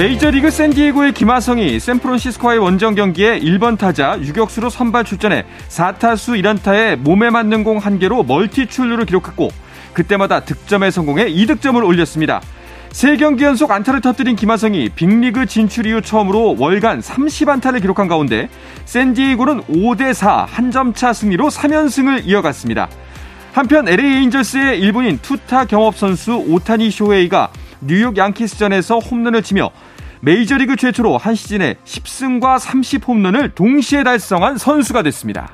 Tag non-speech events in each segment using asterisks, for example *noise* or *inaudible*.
메이저리그 샌디에고의 김하성이 샌프란시스코와의 원정 경기에 1번 타자 유격수로 선발 출전해 4타수 1안타에 몸에 맞는 공 1개로 멀티 출루를 기록했고 그때마다 득점에 성공해 2득점을 올렸습니다. 3경기 연속 안타를 터뜨린 김하성이 빅리그 진출 이후 처음으로 월간 30안타를 기록한 가운데 샌디에고는 5대4 한 점 차 승리로 3연승을 이어갔습니다. 한편 LA 에인절스의 일본인 투타 경업 선수 오타니 쇼헤이가 뉴욕 양키스전에서 홈런을 치며 메이저리그 최초로 한 시즌에 10승과 30홈런을 동시에 달성한 선수가 됐습니다.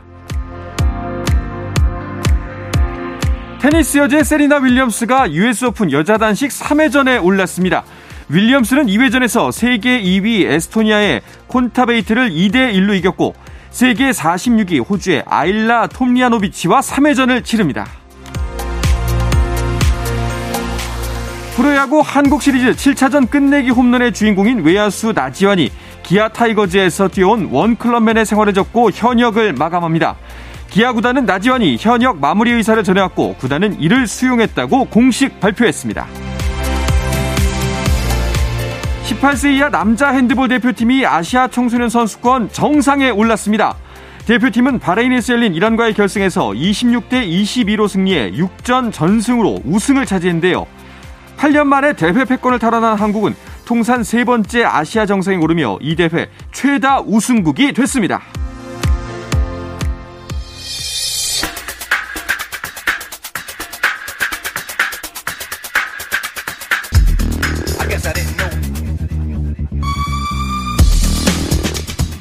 테니스 여제 세리나 윌리엄스가 US 오픈 여자 단식 3회전에 올랐습니다. 윌리엄스는 2회전에서 세계 2위 에스토니아의 콘타베이트를 2대 1로 이겼고 세계 46위 호주의 아일라 톰리아노비치와 3회전을 치릅니다. 프로야구 한국 시리즈 7차전 끝내기 홈런의 주인공인 외야수 나지완이 기아 타이거즈에서 뛰어온 one club man의 생활을 접고 현역을 마감합니다. 기아 구단은 나지완이 현역 마무리 의사를 전해왔고 구단은 이를 수용했다고 공식 발표했습니다. 18세 이하 남자 핸드볼 대표팀이 아시아 청소년 선수권 정상에 올랐습니다. 대표팀은 바레인에서 열린 이란과의 결승에서 26대 22로 승리해 6전 전승으로 우승을 차지했는데요. 8년 만에 대회 패권을 탈환한 한국은 통산 세 번째 아시아 정상에 오르며 이 대회 최다 우승국이 됐습니다.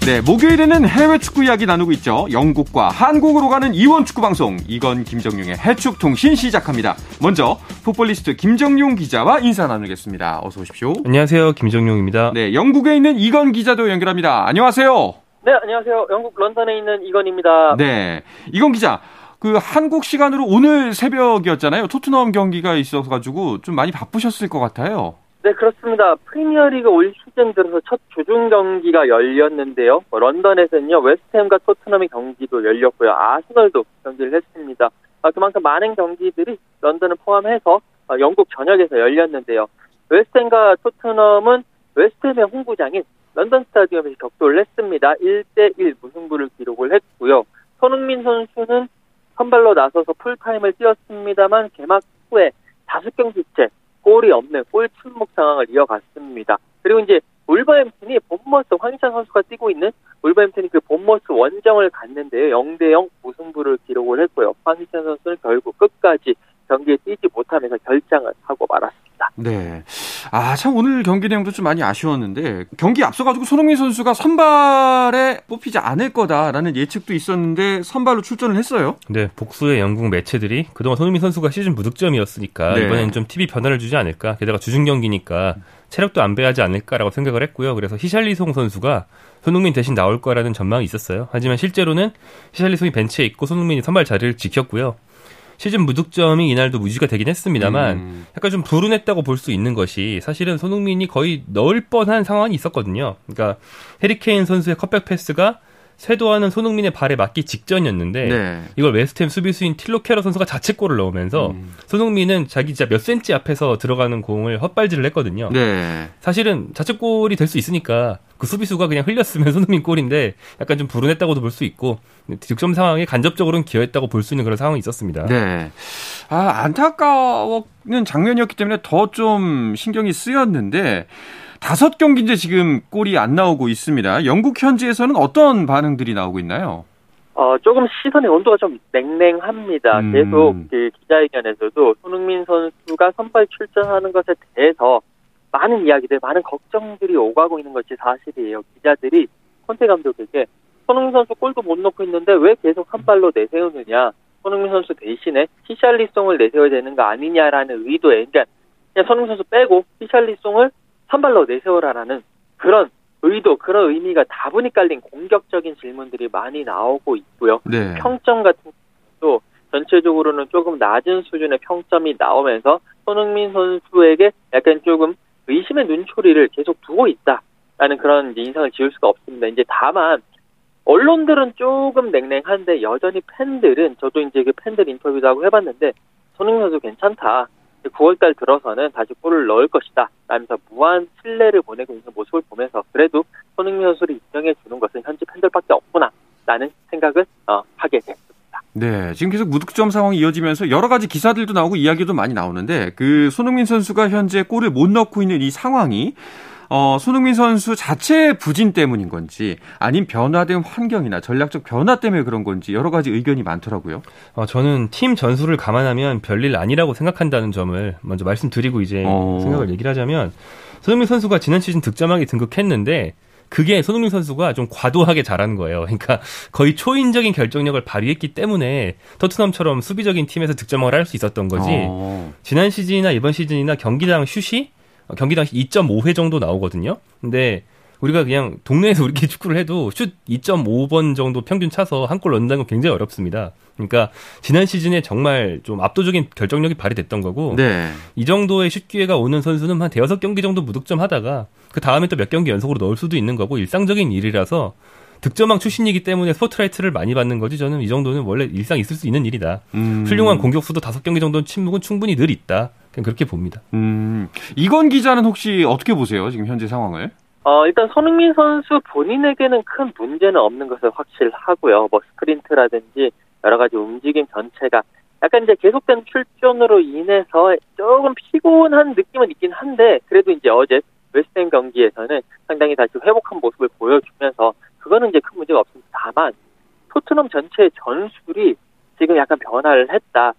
네, 목요일에는 해외 축구 이야기 나누고 있죠. 영국과 한국으로 가는 이원 축구 방송 이건 김정용의 해축 통신 시작합니다. 먼저 풋볼리스트 김정용 기자와 인사 나누겠습니다. 어서 오십시오. 안녕하세요, 김정용입니다. 네, 영국에 있는 이건 기자도 연결합니다. 안녕하세요. 네, 안녕하세요. 영국 런던에 있는 이건입니다. 네, 이건 기자. 그 한국 시간으로 오늘 새벽이었잖아요. 토트넘 경기가 있어가지고 좀 많이 바쁘셨을 것 같아요. 네, 그렇습니다. 프리미어리그 올 시즌 들어서 첫 주중 경기가 열렸는데요. 뭐 런던에서는요, 웨스트햄과 토트넘의 경기도 열렸고요. 아스널도 경기를 했습니다. 아, 그만큼 많은 경기들이 런던을 포함해서 아, 영국 전역에서 열렸는데요. 웨스트햄과 토트넘은 웨스트햄의 홈구장인 런던 스타디움에서 격돌을 했습니다. 1대1 무승부를 기록을 했고요. 손흥민 선수는 선발로 나서서 풀타임을 뛰었습니다만 개막 후에 다섯 경기째 골이 없는 골 침묵 상황을 이어갔습니다. 그리고 이제 울버햄튼이 본머스 황희찬 선수가 뛰고 있는 울버햄튼이 그 본머스 원정을 갔는데요. 0대0 무승부를 기록을 했고요. 황희찬 선수는 결국 끝까지 경기에 뛰지 못하면서 결장을 하고 말았습니다. 네. 아, 참 오늘 경기 내용도 좀 많이 아쉬웠는데 경기 앞서가지고 손흥민 선수가 선발에 뽑히지 않을 거다라는 예측도 있었는데 선발로 출전을 했어요. 네, 복수의 영국 매체들이 그동안 손흥민 선수가 시즌 무득점이었으니까 네. 이번엔 좀 TV 변화를 주지 않을까. 게다가 주중 경기니까 체력도 안 배하지 않을까라고 생각을 했고요. 그래서 히샬리송 선수가 손흥민 대신 나올 거라는 전망이 있었어요. 하지만 실제로는 히샬리송이 ben치에 있고 손흥민이 선발 자리를 지켰고요. 시즌 무득점이 이날도 무지가 되긴 했습니다만 음. 약간 좀 불운했다고 볼 수 있는 것이 사실은 손흥민이 거의 넣을 뻔한 상황이 있었거든요. 그러니까 해리케인 선수의 컵백 패스가 쇄도하는 손흥민의 발에 맞기 직전이었는데 네. 이걸 웨스트햄 수비수인 틸로 캐러 선수가 자책골을 넣으면서 음. 손흥민은 자기 진짜 몇 센치 앞에서 들어가는 공을 헛발질을 했거든요. 네. 사실은 자책골이 될 수 있으니까 그 수비수가 그냥 흘렸으면 *laughs* 손흥민 골인데 약간 좀 불운했다고도 볼 수 있고 득점 상황에 간접적으로는 기여했다고 볼 수 있는 그런 상황이 있었습니다. 네. 아, 안타까웠는 장면이었기 때문에 더 좀 신경이 쓰였는데 다섯 경기인데 지금 골이 안 나오고 있습니다. 영국 현지에서는 어떤 반응들이 나오고 있나요? 어, 조금 시선의 온도가 좀 냉랭합니다. 음. 계속 그 기자회견에서도 손흥민 선수가 선발 출전하는 것에 대해서 많은 이야기들, 많은 걱정들이 오가고 있는 것이 사실이에요. 기자들이 콘테 감독에게 손흥민 선수 골도 못 넣고 있는데 왜 계속 선발로 내세우느냐. 손흥민 선수 대신에 히샬리송을 내세워야 되는 거 아니냐라는 의도에, 그러니까 그냥 손흥민 선수 빼고 히샬리송을 선발로 내세워라라는 그런 의도, 그런 의미가 다분히 깔린 공격적인 질문들이 많이 나오고 있고요. 네. 평점 같은 것도 전체적으로는 조금 낮은 수준의 평점이 나오면서 손흥민 선수에게 약간 조금 의심의 눈초리를 계속 두고 있다라는 그런 인상을 지울 수가 없습니다. 이제 다만 언론들은 조금 냉랭한데 여전히 팬들은 저도 이제 그 팬들 인터뷰도 하고 해봤는데 손흥민 선수 괜찮다. 9월달 들어서는 다시 골을 넣을 것이다. 라면서 무한 신뢰를 보내고 있는 모습을 보면서 그래도 손흥민 선수를 인정해 주는 것은 현지 팬들밖에 없구나. 라는 생각을 어, 하게 됐습니다. 네, 지금 계속 무득점 상황이 이어지면서 여러 가지 기사들도 나오고 이야기도 많이 나오는데 그 손흥민 선수가 현재 골을 못 넣고 있는 이 상황이 어, 손흥민 선수 자체의 부진 때문인 건지 아니면 변화된 환경이나 전략적 변화 때문에 그런 건지 여러 가지 의견이 많더라고요. 어, 저는 팀 전술을 감안하면 별일 아니라고 생각한다는 점을 먼저 말씀드리고 이제 어. 생각을 얘기를 하자면 손흥민 선수가 지난 시즌 득점왕에 등극했는데 그게 손흥민 선수가 좀 과도하게 잘하는 거예요. 그러니까 거의 초인적인 결정력을 발휘했기 때문에 토트넘처럼 수비적인 팀에서 득점을 할 수 있었던 거지. 어. 지난 시즌이나 이번 시즌이나 경기당 슛이 경기당 2.5회 정도 나오거든요. 근데 우리가 그냥 동네에서 *laughs* 우리끼리 축구를 해도 슛 2.5번 정도 평균 차서 한 골 넣는다는 건 굉장히 어렵습니다. 그러니까 지난 시즌에 정말 좀 압도적인 결정력이 발휘됐던 거고 네. 이 정도의 슛 기회가 오는 선수는 한 대여섯 경기 정도 무득점 하다가 그 다음에 또 몇 경기 연속으로 넣을 수도 있는 거고 일상적인 일이라서 득점왕 출신이기 때문에 스포트라이트를 많이 받는 거지 저는 이 정도는 원래 일상 있을 수 있는 일이다. 음. 훌륭한 공격수도 다섯 경기 정도는 침묵은 충분히 늘 있다. 그냥 그렇게 봅니다. 음. 이건 기자는 혹시 어떻게 보세요? 지금 현재 상황을? 어, 일단 손흥민 선수 본인에게는 큰 문제는 없는 것을 확실하고요. 뭐 스프린트라든지 여러 가지 움직임 전체가 약간 이제 계속된 출전으로 인해서 조금 피곤한 느낌은 있긴 한데 그래도 이제 어제 웨스트햄 경기에서는 상당히 다시 회복한 모습을 보여주면서 그거는 이제 큰 문제가 없습니다. 다만 토트넘 전체의 전술이 지금 약간 변화를 했다.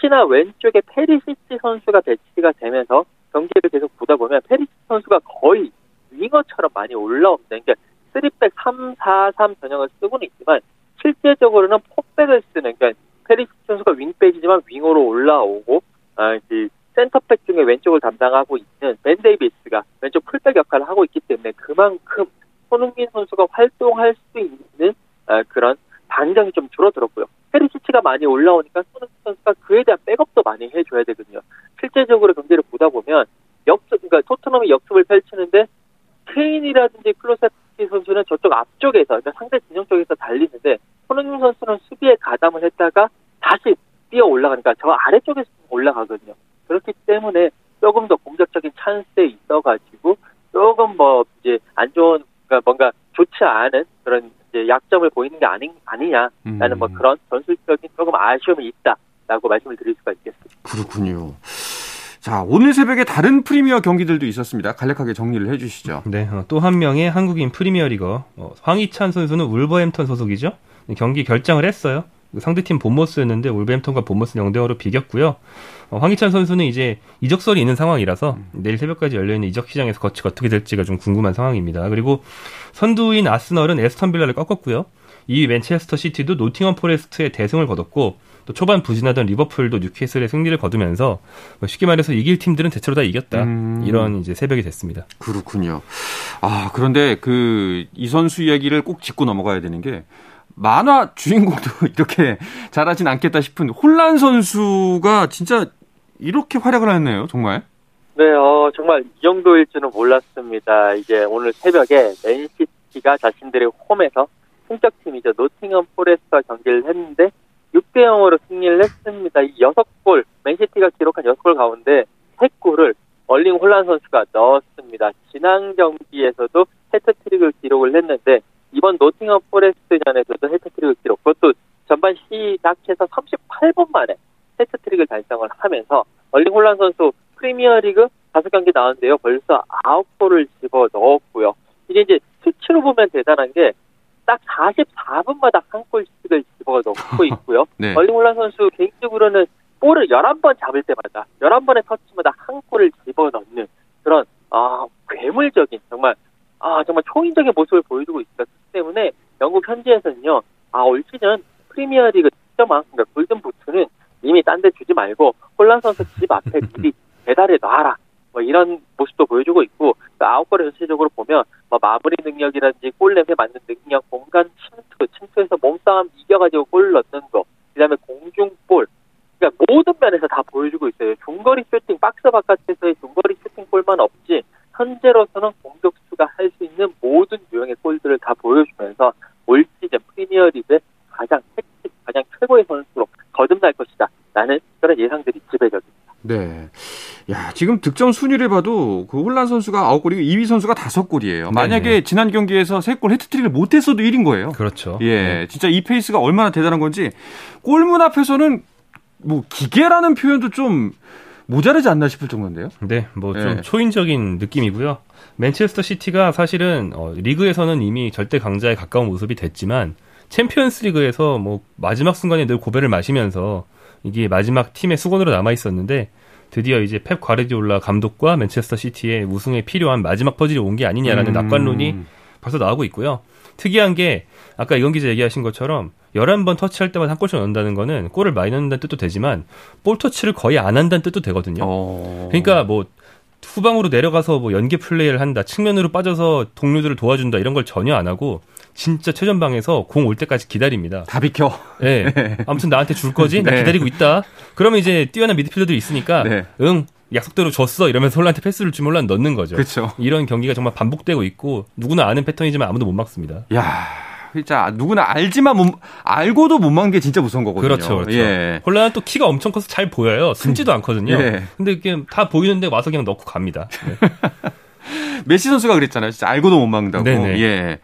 특히나 왼쪽에 페리시치 선수가 배치가 되면서 경기를 계속 보다 보면 페리시치 선수가 거의 winger처럼 많이 올라옵니다. 그러니까 3백 3, 4, 3 전형을 쓰고는 있지만 실제적으로는 포백을 쓰는 그러니까 페리시치 선수가 윙백이지만 윙어로 올라오고 아, 이제 센터백 중에 왼쪽을 담당하고 있는 벤 데이비스가 왼쪽 풀백 역할을 하고 있기 때문에 그만큼 손흥민 선수가 활동할 수 있는 아, 그런 반경이 좀 줄어들었고요. 페리시치가 많이 올라오니까 선수가 그에 대한 백업도 많이 해줘야 되거든요. 실제적으로 경기를 보다 보면 역습, 그러니까 토트넘이 역습을 펼치는데 케인이라든지 클로세티 선수는 저쪽 앞쪽에서, 그러니까 상대 진영 쪽에서 달리는데 손흥민 선수는 수비에 가담을 했다가 다시 뛰어 올라가니까 저 아래쪽에서 올라가거든요. 그렇기 때문에 조금 더 공격적인 찬스에 있어가지고 조금 뭐 이제 안 좋은 그러니까 뭔가 좋지 않은 그런 이제 약점을 보이는 게 아니, 아니냐라는 뭐 음. 뭐 그런 전술적인 조금 아쉬움이 있다 라고 말씀을 드릴 수가 있겠습니다. 그렇군요. 자, 오늘 새벽에 다른 프리미어 경기들도 있었습니다. 간략하게 정리를 해주시죠. 네, 어, 또한 명의 한국인 프리미어리거 어, 황희찬 선수는 울버햄턴 소속이죠. 경기 결정을 했어요. 상대팀 본머스였는데 울버햄턴과 본머스는 0대 0으로 비겼고요. 어, 황희찬 선수는 이제 이적설이 있는 상황이라서 내일 새벽까지 열려있는 이적 시장에서 거치가 어떻게 될지가 좀 궁금한 상황입니다. 그리고 선두인 아스널은 에스턴 빌라를 꺾었고요. 이 맨체스터 시티도 노팅엄 포레스트의 대승을 거뒀고 또 초반 부진하던 리버풀도 뉴캐슬의 승리를 거두면서 뭐 쉽게 말해서 이길 팀들은 대체로 다 이겼다 음. 이런 이제 새벽이 됐습니다. 그렇군요. 아 그런데 그 이 선수 이야기를 꼭 짚고 넘어가야 되는 게 만화 주인공도 *laughs* 이렇게 잘하진 않겠다 싶은 홀란 선수가 진짜 이렇게 활약을 했네요, 정말. 네, 어, 정말 이 정도일 줄은 몰랐습니다. 이제 오늘 새벽에 맨시티가 자신들의 홈에서 승격팀이죠. 노팅엄 포레스트와 경기를 했는데 6대 0으로 승리를 했습니다. 이 6골, 맨시티가 기록한 6골 가운데 3골을 얼링 홀란 선수가 넣었습니다. 지난 경기에서도 해트트릭을 기록을 했는데 이번 노팅엄 포레스트전에서도 해트트릭을 기록. 그것도 전반 시작해서 38분 만에 해트트릭을 달성을 하면서 얼링 홀란 선수 프리미어리그 다섯 경기 나왔는데요. 벌써 아홉 골을 집어 넣었고요. 이게 이제 수치로 보면 대단한 게 딱 44분마다 한 골씩을 집어 넣고 있고요. *laughs* 네. 얼링 홀란 선수 개인적으로는 볼을 11번 잡을 때마다 11번의 터치마다 한 골을 집어 넣는 그런 아, 괴물적인 정말 아, 정말 초인적인 모습을 보여주고 있었기 때문에 영국 현지에서는요. 아, 올 시즌 프리미어리그 득점왕 그러니까 골든 부트는 이미 딴 데 주지 말고 홀란 선수 집 앞에 미리 *laughs* 배달해 놔라. 뭐 이런 모습도 보여주고 있고 그 아웃골을 전체적으로 보면 뭐 마무리 능력이라든지 골 냄새 맡는 능력, 공간 침투, 침투해서 몸싸움 이겨가지고 골 넣는 거, 그다음에 공중볼 모든 면에서 다 보여주고 있어요. 중거리 슈팅 박스 바깥에서의 중거리 슈팅골만 없지 현재로서는 공격수가 할 수 있는 모든 유형의 골들을 다 보여주면서 올 시즌 프리미어리그의 가장 핵심, 가장 최고의 선수로 거듭날 것이다. 라는 그런 예상들이 지배적입니다. 네. 야, 지금 득점 순위를 봐도 그 홀란 선수가 9골이고 2위 선수가 5골이에요. 만약에 네네. 지난 경기에서 3골 해트트릭을 못 했어도 1인 거예요. 그렇죠. 예. 네. 진짜 이 페이스가 얼마나 대단한 건지 골문 앞에서는 뭐 기계라는 표현도 좀 모자르지 않나 싶을 정도인데요. 네, 뭐 좀 네. 초인적인 느낌이고요. 맨체스터 시티가 사실은 어, 리그에서는 이미 절대 강자에 가까운 모습이 됐지만 챔피언스 리그에서 뭐 마지막 순간에 늘 고배를 마시면서 이게 마지막 팀의 숙원으로 남아 있었는데 드디어 이제 펩 과르디올라 감독과 맨체스터 시티의 우승에 필요한 마지막 퍼즐이 온 게 아니냐라는 음. 낙관론이 벌써 나오고 있고요. 특이한 게 아까 이건 기자 얘기하신 것처럼 11번 터치할 때마다 한 골씩 넣는다는 거는 골을 많이 넣는다는 뜻도 되지만 볼 터치를 거의 안 한다는 뜻도 되거든요. 어... 그러니까 뭐 후방으로 내려가서 뭐 연계 플레이를 한다, 측면으로 빠져서 동료들을 도와준다 이런 걸 전혀 안 하고 진짜 최전방에서 공 올 때까지 기다립니다. 다 비켜. *laughs* 네. 아무튼 나한테 줄 거지? 나 네. 기다리고 있다. 그러면 이제 뛰어난 미드필더들이 있으니까 네. 응 약속대로 줬어 이러면서 홀란한테 패스를 주면 홀란 넣는 거죠. 그렇죠. 이런 경기가 정말 반복되고 있고 누구나 아는 패턴이지만 아무도 못 막습니다. 야. 진짜 누구나 알지만 못, 알고도 못 막는 게 진짜 무서운 거거든요. 그렇죠. 그렇죠. 예. 홀란은 또 키가 엄청 커서 잘 보여요. 숨지도 않거든요. 예. 근데 이게 다 보이는데 와서 그냥 넣고 갑니다. 네. *laughs* *laughs* 메시 선수가 그랬잖아요. 진짜 알고도 못 막는다고. 네네. 예.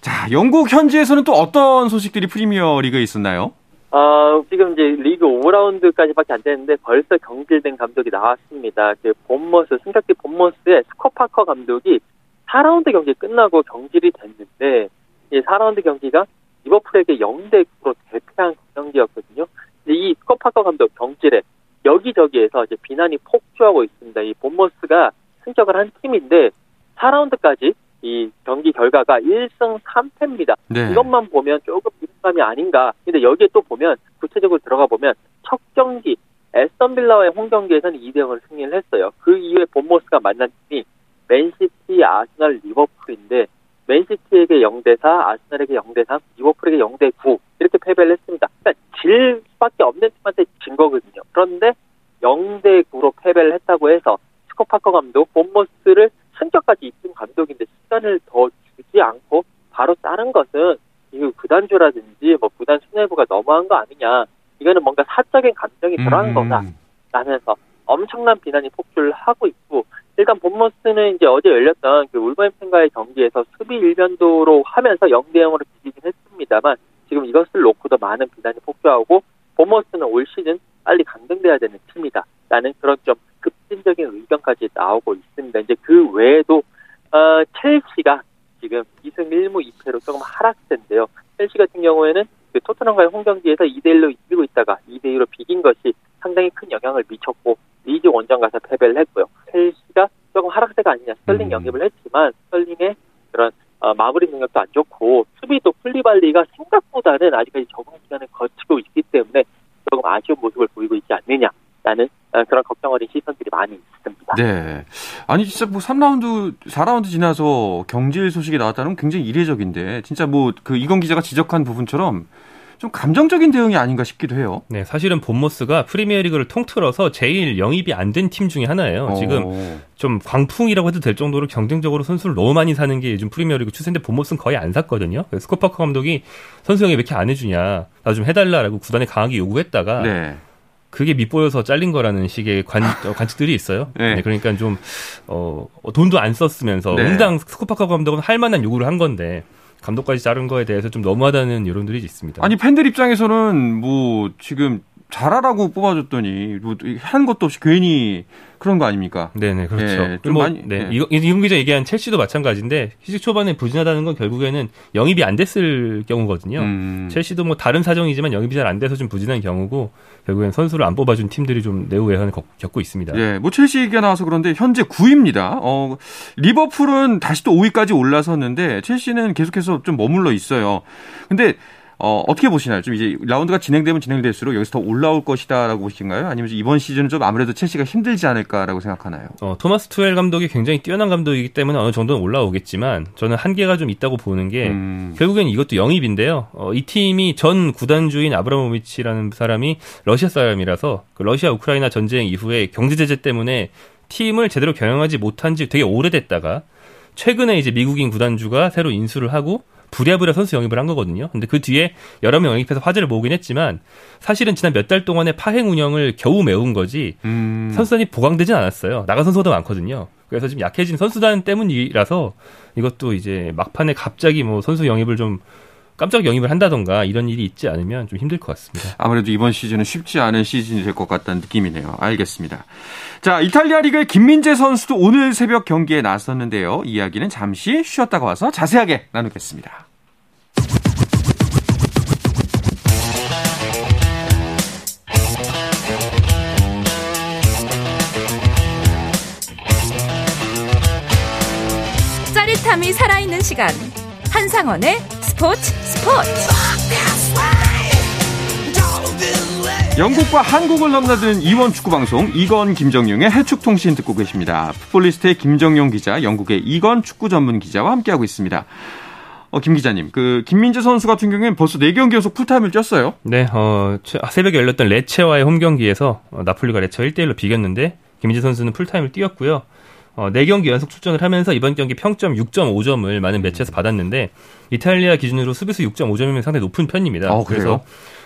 자, 영국 현지에서는 또 어떤 소식들이 프리미어 리그에 있었나요? 어, 지금 이제 리그 5라운드까지밖에 안 됐는데 벌써 경질된 감독이 나왔습니다. 그 본머스, 승격팀 본머스의 스콧 파커 감독이 4라운드 경기 끝나고 경질이 됐는데 이 4라운드 경기가 리버풀에게 0대 9로 대패한 경기였거든요. 이 스콧 파커 감독 경질에 여기저기에서 이제 비난이 폭주하고 있습니다. 이 본머스가 승격을 한 팀인데 4라운드까지 이 경기 결과가 1승 3패입니다. 네. 이것만 보면 조금 부진함이 아닌가. 근데 여기에 또 보면 구체적으로 들어가 보면 첫 경기 애스턴 빌라와의 홈 경기에서는 2대 0을 승리를 했어요. 그 이후에 본머스가 만난 팀이 맨시티, 아스널, 리버풀인데 맨시티에게 0대 4, 아스널에게 0대 3, 리버풀에게 0대 9 이렇게 패배를 했습니다. 그러니까 질 수밖에 없는 팀한테 진 거거든요. 그런데 0대 9로 패배를 했다고 해서 스코파커 감독 본모스를 승격까지 이끈 감독인데 시간을 더 주지 않고 바로 따른 것은 이거 구단주라든지 뭐 구단 수뇌부가 너무한 거 아니냐. 이거는 뭔가 사적인 감정이 들어간 음. 거다. 라면서 엄청난 비난이 폭주를 하고 있고 일단 본머스는 이제 어제 열렸던 그 울버햄튼과의 경기에서 수비 일변도로 하면서 0대 0으로 비기긴 했습니다만 지금 이것을 놓고도 많은 비난이 폭주하고 본머스는 올 시즌 빨리 강등돼야 되는 팀이다. 라는 그런 좀 의견까지 나오고 있습니다. 이제 그 외에도 어, 첼시가 지금 2승 1무 2패로 조금 하락세인데요. 첼시 같은 경우에는 그 토트넘과의 홈 경기에서 2대 1로 이기고 있다가 2대 2로 비긴 것이 상당히 큰 영향을 미쳤고 리즈 원정 가서 패배를 했고요. 첼시가 조금 하락세가 아니냐 스털링 음. 영입을 했지만 스털링의 그런 어, 마무리 능력도 안 좋고 수비도 쿨리발리가 생각보다는 아직까지 적응 기간을 거치고 있기 때문에 조금 아쉬운 모습을 보이고 있지 않느냐라는 어, 그런 걱정 어린 시선들이 많이 있습니다. 네. 아니 진짜 뭐 3라운드, 4라운드 지나서 경질 소식이 나왔다는 건 굉장히 이례적인데 진짜 뭐 그 이건 기자가 지적한 부분처럼 좀 감정적인 대응이 아닌가 싶기도 해요. 네, 사실은 본모스가 프리미어리그를 통틀어서 제일 영입이 안 된 팀 중에 하나예요. 오. 지금 어. 좀 광풍이라고 해도 될 정도로 경쟁적으로 선수를 너무 많이 사는 게 요즘 프리미어리그 추세인데 본모스는 거의 안 샀거든요. 스코파커 감독이 선수 영입 왜 이렇게 안 해주냐, 나 좀 해달라라고 구단에 강하게 요구했다가 네. 그게 밑보여서 잘린 거라는 식의 관, 어, 관측들이 있어요. 네. 네, 그러니까 좀, 어, 돈도 안 썼으면서, 네. 응당 스코파커 감독은 할 만한 요구를 한 건데, 감독까지 자른 거에 대해서 좀 너무하다는 여론들이 있습니다. 아니, 팬들 입장에서는 뭐, 지금 잘하라고 뽑아줬더니, 뭐, 한 것도 없이 괜히 그런 거 아닙니까? 네네, 그렇죠. 네, 좀 뭐, 많이, 네. 네. 이거, 이용 기자 얘기한 첼시도 마찬가지인데, 시즌 초반에 부진하다는 건 결국에는 영입이 안 됐을 경우거든요. 음. 첼시도 뭐 다른 사정이지만 영입이 잘 안 돼서 좀 부진한 경우고, 결국엔 선수를 안 뽑아준 팀들이 좀 내후 외환을 겪고 있습니다. 예, 뭐 첼시 얘기가 나와서 그런데 현재 9위입니다. 어, 리버풀은 다시 또 5위까지 올라섰는데 첼시는 계속해서 좀 머물러 있어요. 근데 어, 어떻게 보시나요? 좀 이제 라운드가 진행되면 진행될수록 여기서 더 올라올 것이다라고 보시는가요? 아니면 이번 시즌은 좀 아무래도 첼시가 힘들지 않을까라고 생각하나요? 어, 토마스 투엘 감독이 굉장히 뛰어난 감독이기 때문에 어느 정도는 올라오겠지만 저는 한계가 좀 있다고 보는 게 음. 결국엔 이것도 영입인데요. 어, 이 팀이 전 구단주인 아브라모비치라는 사람이 러시아 사람이라서 그 러시아 우크라이나 전쟁 이후에 경제 제재 때문에 팀을 제대로 경영하지 못한 지 되게 오래됐다가 최근에 이제 미국인 구단주가 새로 인수를 하고 부랴부랴 선수 영입을 한 거거든요. 근데 그 뒤에 여러 명 영입해서 화제를 모으긴 했지만 사실은 지난 몇 달 동안의 파행 운영을 겨우 메운 거지 음. 선수단이 보강되진 않았어요. 나간 선수도 많거든요. 그래서 지금 약해진 선수단 때문이라서 이것도 이제 막판에 갑자기 뭐 선수 영입을 좀 깜짝 영입을 한다던가 이런 일이 있지 않으면 좀 힘들 것 같습니다. 아무래도 이번 시즌은 쉽지 않은 시즌이 될 것 같다는 느낌이네요. 알겠습니다. 자, 이탈리아 리그의 김민재 선수도 오늘 새벽 경기에 나섰는데요. 이야기는 잠시 쉬었다가 와서 자세하게 나누겠습니다. 짜릿함이 살아있는 시간. 한상원의 스포츠 스포츠. 영국과 한국을 넘나드는 이원 축구 방송 이건 김정용의 해축 통신 듣고 계십니다. 풋볼리스트의 김정용 기자, 영국의 이건 축구 전문 기자와 함께하고 있습니다. 어, 김 기자님, 그 김민재 선수 같은 경우에는 벌써 4경기 연속 풀타임을 뛰었어요. 네, 어, 새벽에 열렸던 레체와의 홈 경기에서 어, 나폴리가 레체와 1대1로 비겼는데 김민재 선수는 풀타임을 뛰었고요. 어, 4경기 연속 출전을 하면서 이번 경기 평점 6.5점을 많은 매체에서 받았는데 이탈리아 기준으로 수비수 6.5점이면 상당히 높은 편입니다. 어, 그래서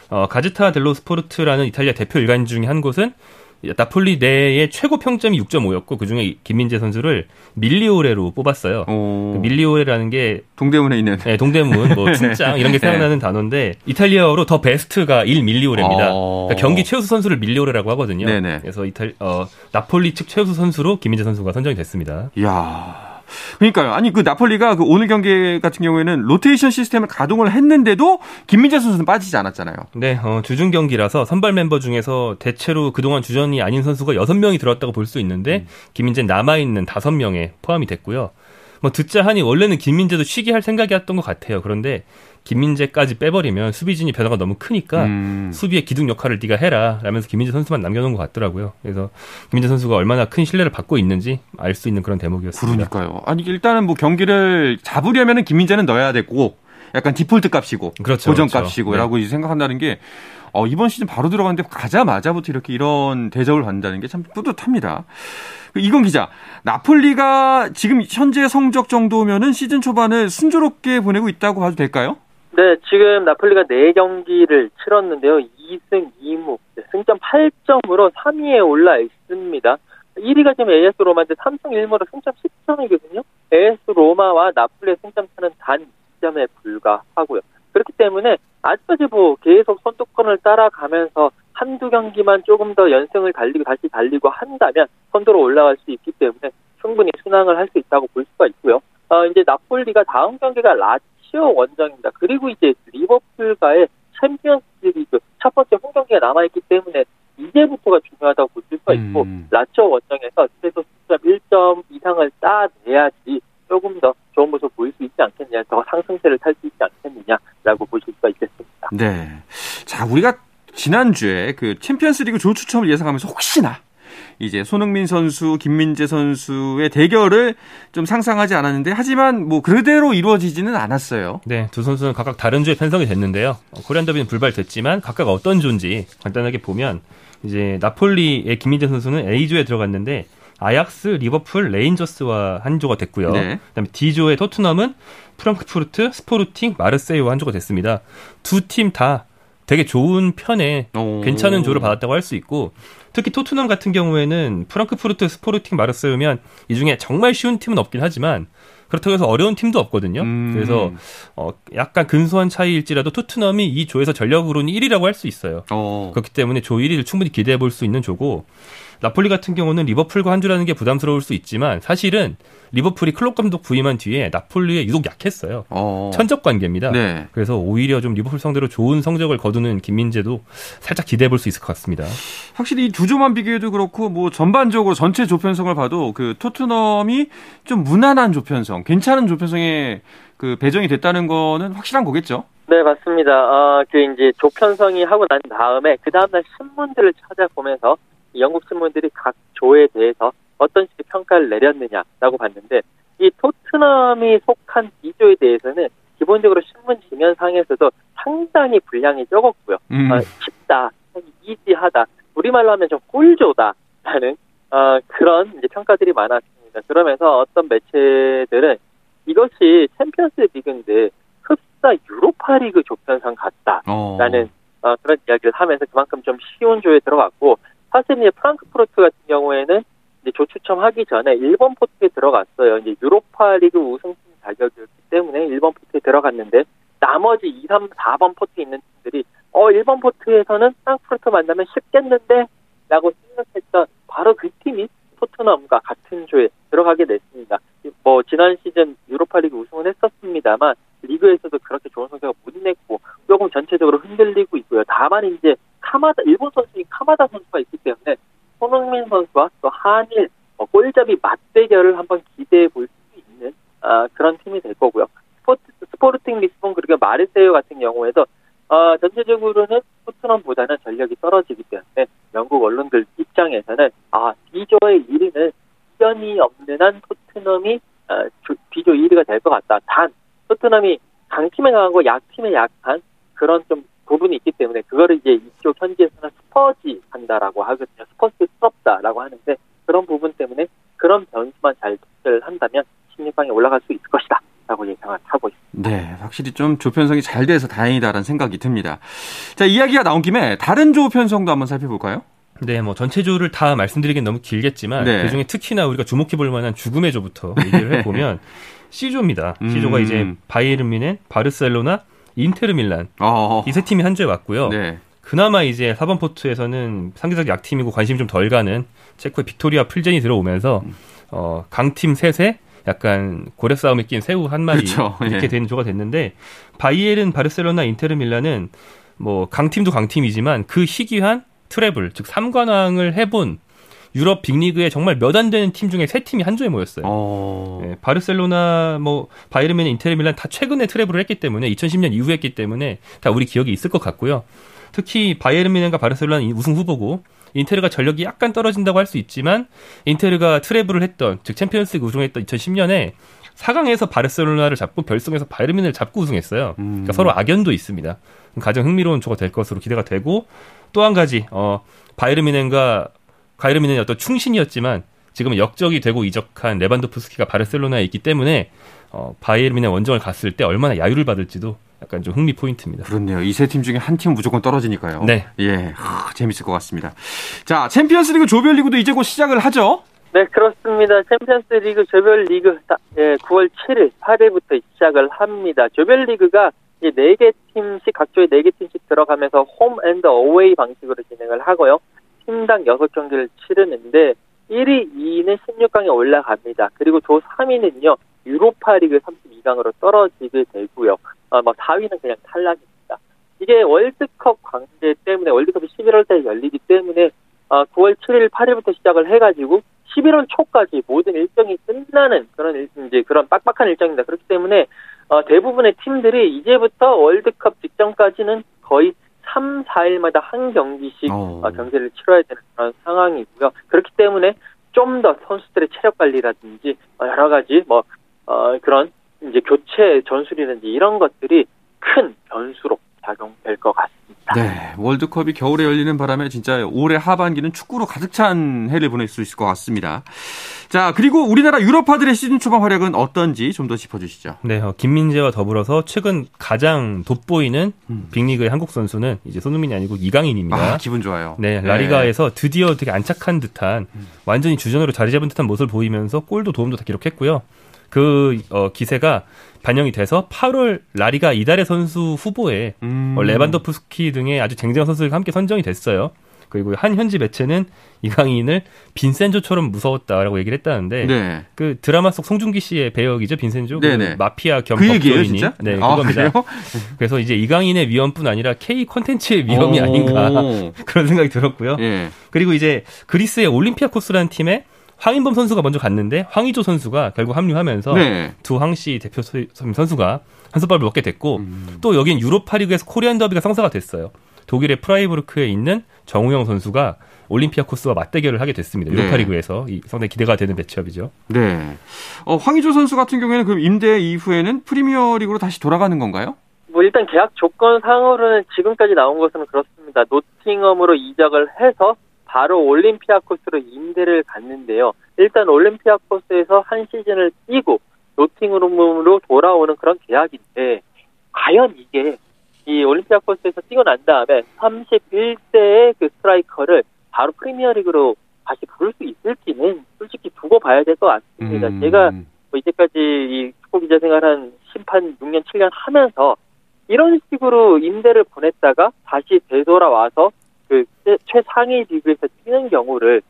어, 가제타 델로 스포르트라는 이탈리아 대표 일간 중에 한 곳은 나폴리 내의 최고 평점이 6.5였고 그중에 김민재 선수를 migliore로 뽑았어요. 그 migliore라는 게 동대문에 있는 네, 동대문 뭐 *laughs* 춘장 이런 게 생각나는 네. 단어인데 이탈리아어로 the best가 il migliore입니다. 어... 그러니까 경기 최우수 선수를 migliore라고 하거든요. 네네. 그래서 이탈 어, 나폴리 측 최우수 선수로 김민재 선수가 선정이 됐습니다. 이야. 그러니까요. 아니 그 나폴리가 그 오늘 경기 같은 경우에는 로테이션 시스템을 가동을 했는데도 김민재 선수는 빠지지 않았잖아요. 네, 어, 주중 경기라서 선발 멤버 중에서 대체로 그동안 주전이 아닌 선수가 6명이 들어왔다고 볼 수 있는데 음. 김민재 남아 있는 5명에 포함이 됐고요. 뭐 듣자 하니 원래는 김민재도 쉬게 할 생각이었던 것 같아요. 그런데 김민재까지 빼버리면 수비진이 변화가 너무 크니까 음. 수비의 기둥 역할을 네가 해라 라면서 김민재 선수만 남겨놓은 것 같더라고요. 그래서 김민재 선수가 얼마나 큰 신뢰를 받고 있는지 알 수 있는 그런 대목이었습니다. 그러니까요. 아니 일단은 뭐 경기를 잡으려면 김민재는 넣어야 되고 약간 디폴트 값이고 그렇죠, 고정 그렇죠. 값이고라고 네. 생각한다는 게 어, 이번 시즌 바로 들어갔는데 가자마자부터 이렇게 이런 대접을 받는다는 게 참 뿌듯합니다. 그 이건 기자, 나폴리가 지금 현재 성적 정도면은 시즌 초반을 순조롭게 보내고 있다고 봐도 될까요? 네, 지금 나폴리가 4경기를 치렀는데요. 2승 2무, 승점 8점으로 3위에 올라 있습니다. 1위가 지금 AS 로마인데 3승 1무로 승점 10점이거든요. AS 로마와 나폴리의 승점 차는 단 2점에 불과하고요. 그렇기 때문에 아직까지 뭐 계속 선두권을 따라가면서 한두 경기만 조금 더 연승을 달리고 다시 달리고 한다면 선두로 올라갈 수 있기 때문에 충분히 순항을 할 수 있다고 볼 수가 있고요. 어, 이제 나폴리가 다음 경기가 라치 라치오 원정입니다. 그리고 이제 리버풀과의 챔피언스 리그 첫 번째 홈 경기가 남아있기 때문에 이제부터가 중요하다고 볼 수가 있고 음. 라치오 원정에서 최소 승점 1점 이상을 따내야지 조금 더 좋은 모습 보일 수 있지 않겠느냐, 더 상승세를 탈 수 있지 않겠느냐라고 보실 수가 있겠습니다. 네. 자, 우리가 지난주에 그 챔피언스 리그 조추첨을 예상하면서 혹시나 이제 손흥민 선수, 김민재 선수의 대결을 좀 상상하지 않았는데 하지만 뭐 그대로 이루어지지는 않았어요. 네, 두 선수는 각각 다른 주에 편성이 됐는데요. 코리안 더비는 불발됐지만 각각 어떤 조인지 간단하게 보면 이제 나폴리의 김민재 선수는 A조에 들어갔는데 아약스, 리버풀, 레인저스와 한 조가 됐고요. 네. 그다음에 D조의 토트넘은 프랑크푸르트, 스포르팅, 마르세유와 한 조가 됐습니다. 두 팀 다 되게 좋은 편에 오. 괜찮은 조를 받았다고 할 수 있고 특히 토트넘 같은 경우에는 프랑크푸르트, 스포르팅, 마르세유면 이 중에 정말 쉬운 팀은 없긴 하지만 그렇다고 해서 어려운 팀도 없거든요. 음. 그래서 어 약간 근소한 차이일지라도 토트넘이 이 조에서 전력으로는 1위라고 할 수 있어요. 어. 그렇기 때문에 조 1위를 충분히 기대해 볼 수 있는 조고 나폴리 같은 경우는 리버풀과 한 주라는 게 부담스러울 수 있지만 사실은 리버풀이 클럽 감독 부임한 뒤에 나폴리에 유독 약했어요. 어. 천적 관계입니다. 네. 그래서 오히려 좀 리버풀 상대로 좋은 성적을 거두는 김민재도 살짝 기대해 볼 수 있을 것 같습니다. 확실히 이 두 조만 비교해도 그렇고 뭐 전반적으로 전체 조편성을 봐도 그 토트넘이 좀 무난한 조편성, 괜찮은 조편성에 그 배정이 됐다는 거는 확실한 거겠죠. 네, 맞습니다. 어, 그 이제 조편성이 하고 난 다음에 그 다음날 신문들을 찾아보면서 영국 신문들이 각 조에 대해서 어떤 식의 평가를 내렸느냐라고 봤는데 이 토트넘이 속한 B조에 대해서는 기본적으로 신문 지면상에서도 상당히 분량이 적었고요. 음. 어, 쉽다, 이지하다, 우리말로 하면 좀 꿀조다라는 어, 그런 이제 평가들이 많았습니다. 그러면서 어떤 매체들은 이것이 챔피언스 리그인데 흡사 유로파리그 조편상 같다라는 어. 어, 그런 이야기를 하면서 그만큼 좀 쉬운 조에 들어갔고 이제 프랑크푸르트 같은 경우에는 이제 조 추첨하기 전에 1번 포트에 들어갔어요. 이제 유로파리그 우승팀 자격이었기 때문에 1번 포트에 들어갔는데 나머지 2, 3, 4번 포트에 있는 팀들이 어 1번 포트에서는 프랑크푸르트 만나면 쉽겠는데 라고 생각했던 바로 그 팀이 토트넘과 같은 조에 들어가게 됐습니다. 뭐 지난 시즌 유로파리그 우승은 했었습니다만 리그에서도 그렇게 좋은 성적을 못 냈고 조금 전체적으로 흔들리고 있고요. 다만 이제 카마다 일본 선수인 카마다 선수가 있기 때문에 손흥민 선수와 또 한일 뭐 골잡이 맞대결을 한번 기대해 볼 수 있는 어, 그런 팀이 될 거고요. 스포트 스포르팅 리스본 그리고 마르세유 같은 경우에도 어, 전체적으로는 토트넘보다는 전력이 떨어지기 때문에 영국 언론들 입장에서는 아 B조의 1위는 이견이 없는 한 토트넘이 어, B조 1위가 될 것 같다. 단 토트넘이 강팀에 강하고 약팀에 약한 그런 좀 부분이 있기 때문에 그거를 이제 이쪽 현지에서는 스퍼지 한다라고 하거든요. 스퍼지스럽다라고 하는데 그런 변수만 잘 특별을 한다면 16강에 올라갈 수 있을 것이다. 라고 예상을 하고 있습니다. 네, 확실히 좀 조편성이 잘 돼서 다행이다라는 생각이 듭니다. 자, 이야기가 나온 김에 다른 조편성도 한번 살펴볼까요? 네, 뭐 전체 조를 다 말씀드리긴 너무 길겠지만 네. 그중에 특히나 우리가 주목해 볼 만한 죽음의 조부터 얘기를 해보면 C조입니다. C조가 음. 이제 바이에른 뮌헨, 바르셀로나, 인테르 밀란 어. 이 세 팀이 한 조에 왔고요. 네. 그나마 이제 4번 포트에서는 상대적 약팀이고 관심이 좀 덜 가는 체코의 빅토리아 플젠이 들어오면서 음. 어, 강팀 셋에 약간 고래 싸움에 낀 새우 한 마리 그렇죠. 이렇게 예. 되는 조가 됐는데 바이에른, 바르셀로나, 인테르 밀란은 뭐 강팀도 강팀이지만 그 희귀한 트레블 즉 3관왕을 해본 유럽 빅리그에 정말 몇 안 되는 팀 중에 세 팀이 한 조에 모였어요. 어... 네, 바르셀로나, 뭐 바이에른, 인테르 밀란 다 최근에 트레블을 했기 때문에 2010년 이후에 했기 때문에 다 우리 기억이 있을 것 같고요. 특히 바이에른 뮌헨과 바르셀로나는 우승 후보고 인테르가 전력이 약간 떨어진다고 할 수 있지만 인테르가 트레블을 했던 즉 챔피언스리그 우승했던 2010년에 4강에서 바르셀로나를 잡고 결승에서 바이에른 뮌헨을 잡고 우승했어요. 음. 그러니까 서로 악연도 있습니다. 가장 흥미로운 조가 될 것으로 기대가 되고 또 한 가지 어 바이에른 뮌헨과 바이에른 뮌헨이 어떤 충신이었지만 지금은 역적이 되고 이적한 레반도프스키가 바르셀로나에 있기 때문에 어, 바이에른 뮌헨 원정을 갔을 때 얼마나 야유를 받을지도 약간 좀 흥미 포인트입니다. 그렇네요. 이 세 팀 중에 한 팀은 무조건 떨어지니까요. 네. 예, 하, 재밌을 것 같습니다. 자, 챔피언스 리그 조별 리그도 이제 곧 시작을 하죠. 네, 그렇습니다. 챔피언스 리그 조별 리그 예, 9월 7일, 8일부터 시작을 합니다. 조별 리그가 이 4개 팀씩 각조에 4개 팀씩 들어가면서 홈 앤드 어웨이 방식으로 진행을 하고요. 팀당 6경기를 치르는데 1위, 2위는 16강에 올라갑니다. 그리고 조 3위는요. 유로파리그 32강으로 떨어지게 되고요. 어, 뭐 4위는 그냥 탈락입니다. 이게 월드컵 관계 때문에 월드컵이 11월 달에 열리기 때문에 어, 9월 7일, 8일부터 시작을 해가지고 11월 초까지 모든 일정이 끝나는 그런 일, 이제 그런 빡빡한 일정입니다. 그렇기 때문에 어, 대부분의 팀들이 이제부터 월드컵 직전까지는 거의 3, 4일마다 한 경기씩 어. 어, 경기를 치러야 되는 그런 상황이고요. 그렇기 때문에 좀 더 선수들의 체력 관리라든지 어, 여러 가지 뭐 어, 그런 이제 교체 전술이든지 이런 것들이 큰 변수로 작용될 것 같습니다. 네, 월드컵이 겨울에 열리는 바람에 진짜 올해 하반기는 축구로 가득 찬 해를 보낼 수 있을 것 같습니다. 자, 그리고 우리나라 유럽파들의 시즌 초반 활약은 어떤지 좀 더 짚어주시죠. 네, 어, 김민재와 더불어서 최근 가장 돋보이는 음. 빅리그의 한국 선수는 이제 손흥민이 아니고 이강인입니다. 아, 기분 좋아요. 네, 라리가에서 드디어 되게 안착한 듯한 음. 완전히 주전으로 자리 잡은 듯한 모습을 보이면서 골도 도움도 다 기록했고요. 그 어, 기세가 반영이 돼서 8월 라리가 이달의 선수 후보에 음. 어, 레반도프스키 등의 아주 쟁쟁한 선수들과 함께 선정이 됐어요. 그리고 한 현지 매체는 이강인을 빈센조처럼 무서웠다라고 얘기를 했다는데 네. 그 드라마 속 송중기 씨의 배역이죠 빈센조 그 마피아 겸 그 법조인이 네 아, 그겁니다. 그래요? 그래서 이제 이강인의 위험뿐 아니라 K 콘텐츠의 위험이 아닌가 *laughs* 그런 생각이 들었고요. 예. 그리고 이제 그리스의 올림피아 코스라는 팀에 황인범 선수가 먼저 갔는데 황의조 선수가 결국 합류하면서 네. 두 황씨 대표 선수가 한솥밥을 먹게 됐고 음. 또 여긴 유로파리그에서 코리안 더비가 성사가 됐어요. 독일의 프라이부르크에 있는 정우영 선수가 올림피아 코스와 맞대결을 하게 됐습니다. 네. 유로파리그에서 이 상당히 기대가 되는 매치업이죠. 네. 어, 황의조 선수 같은 경우에는 그 임대 이후에는 프리미어리그로 다시 돌아가는 건가요? 뭐 일단 계약 조건 상으로는 지금까지 나온 것은 그렇습니다. 노팅엄으로 이적을 해서 바로 올림피아코스로 임대를 갔는데요. 일단 올림피아코스에서 한 시즌을 뛰고 노팅엄으로 돌아오는 그런 계약인데 과연 이게 이 올림피아코스에서 뛰고 난 다음에 31세의 그 스트라이커를 바로 프리미어리그로 다시 부를 수 있을지는 솔직히 두고 봐야 될 것 같습니다. 음. 제가 뭐 이제까지 이 축구 기자 생활한 심판 6년 7년 하면서 이런 식으로 임대를 보냈다가 다시 되돌아와서 그 최상위 리그에서 뛰는 경우를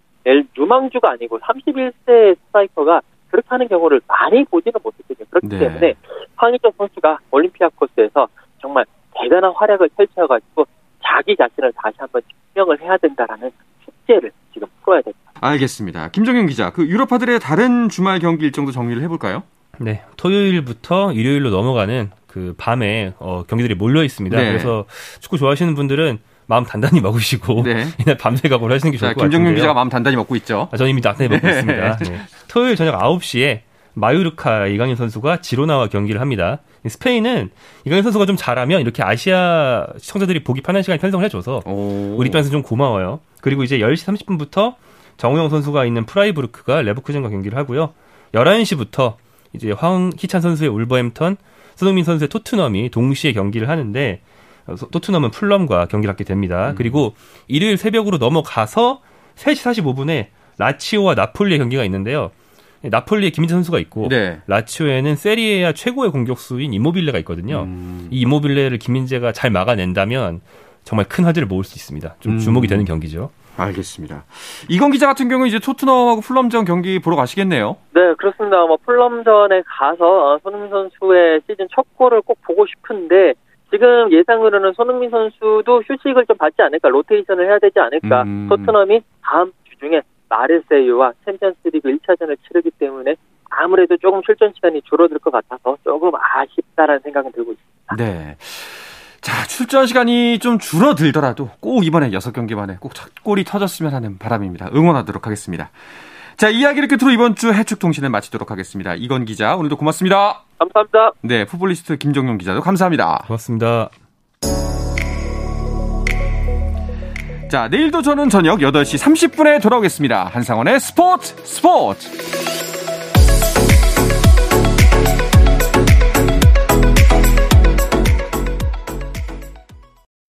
유망주가 아니고 31세 스트라이커가 그렇게 하는 경우를 많이 보지는 못했거든요. 그렇기 네. 때문에 황희정 선수가 올림피아 코스에서 정말 대단한 활약을 펼쳐가지고 자기 자신을 다시 한번 증명을 해야 된다라는 숙제를 지금 풀어야 됩니다. 알겠습니다. 김정현 기자, 그 유럽파들의 다른 주말 경기 일정도 정리를 해볼까요? 네, 토요일부터 일요일로 넘어가는 그 밤에 어, 경기들이 몰려 있습니다. 네. 그래서 축구 좋아하시는 분들은 마음 단단히 먹으시고 네. *laughs* 이날 밤새 각오를 하시는 게 좋을 것 같아요. 김정윤 기자가 마음 단단히 먹고 있죠. 아, 저는 이미 단단히 먹고 네. 있습니다. 네. 토요일 저녁 9시에 마유르카 이강인 선수가 지로나와 경기를 합니다. 스페인은 이강인 선수가 좀 잘하면 이렇게 아시아 시청자들이 보기 편한 시간이 편성을 해줘서 오. 우리 입장에서 좀 고마워요. 그리고 이제 10시 30분부터 정우영 선수가 있는 프라이부르크가 레버쿠젠과 경기를 하고요. 11시부터 이제 황희찬 선수의 울버햄턴, 손흥민 선수의 토트넘이 동시에 경기를 하는데 어, 토트넘은 풀럼과 경기를 하게 됩니다. 음. 그리고 일요일 새벽으로 넘어가서 3시 45분에 라치오와 나폴리의 경기가 있는데요. 나폴리에 김민재 선수가 있고 네. 라치오에는 세리에아 최고의 공격수인 이모빌레가 있거든요. 음. 이 이모빌레를 김민재가 잘 막아낸다면 정말 큰 화제를 모을 수 있습니다. 좀 음. 주목이 되는 경기죠. 알겠습니다. 이건 기자 같은 경우 이제 토트넘하고 풀럼전 경기 보러 가시겠네요. 네, 그렇습니다. 뭐 풀럼전에 가서 어, 손흥민 선수의 시즌 첫 골을 꼭 보고 싶은데 지금 예상으로는 손흥민 선수도 휴식을 좀 받지 않을까, 로테이션을 해야 되지 않을까. 음. 토트넘이 다음 주 중에 마르세유와 챔피언스리그 1차전을 치르기 때문에 아무래도 조금 출전 시간이 줄어들 것 같아서 조금 아쉽다라는 생각은 들고 있습니다. 네. 자, 출전 시간이 좀 줄어들더라도 꼭 이번에 6경기 만에 꼭첫 골이 터졌으면 하는 바람입니다. 응원하도록 하겠습니다. 자, 이야기를 끝으로 이번 주 해축통신을 마치도록 하겠습니다. 이건 기자, 오늘도 고맙습니다. 감사합니다. 네, 풋볼리스트 김정용 기자도 감사합니다. 고맙습니다. 자, 내일도 저는 저녁 8시 30분에 돌아오겠습니다. 한상원의 스포츠 스포츠!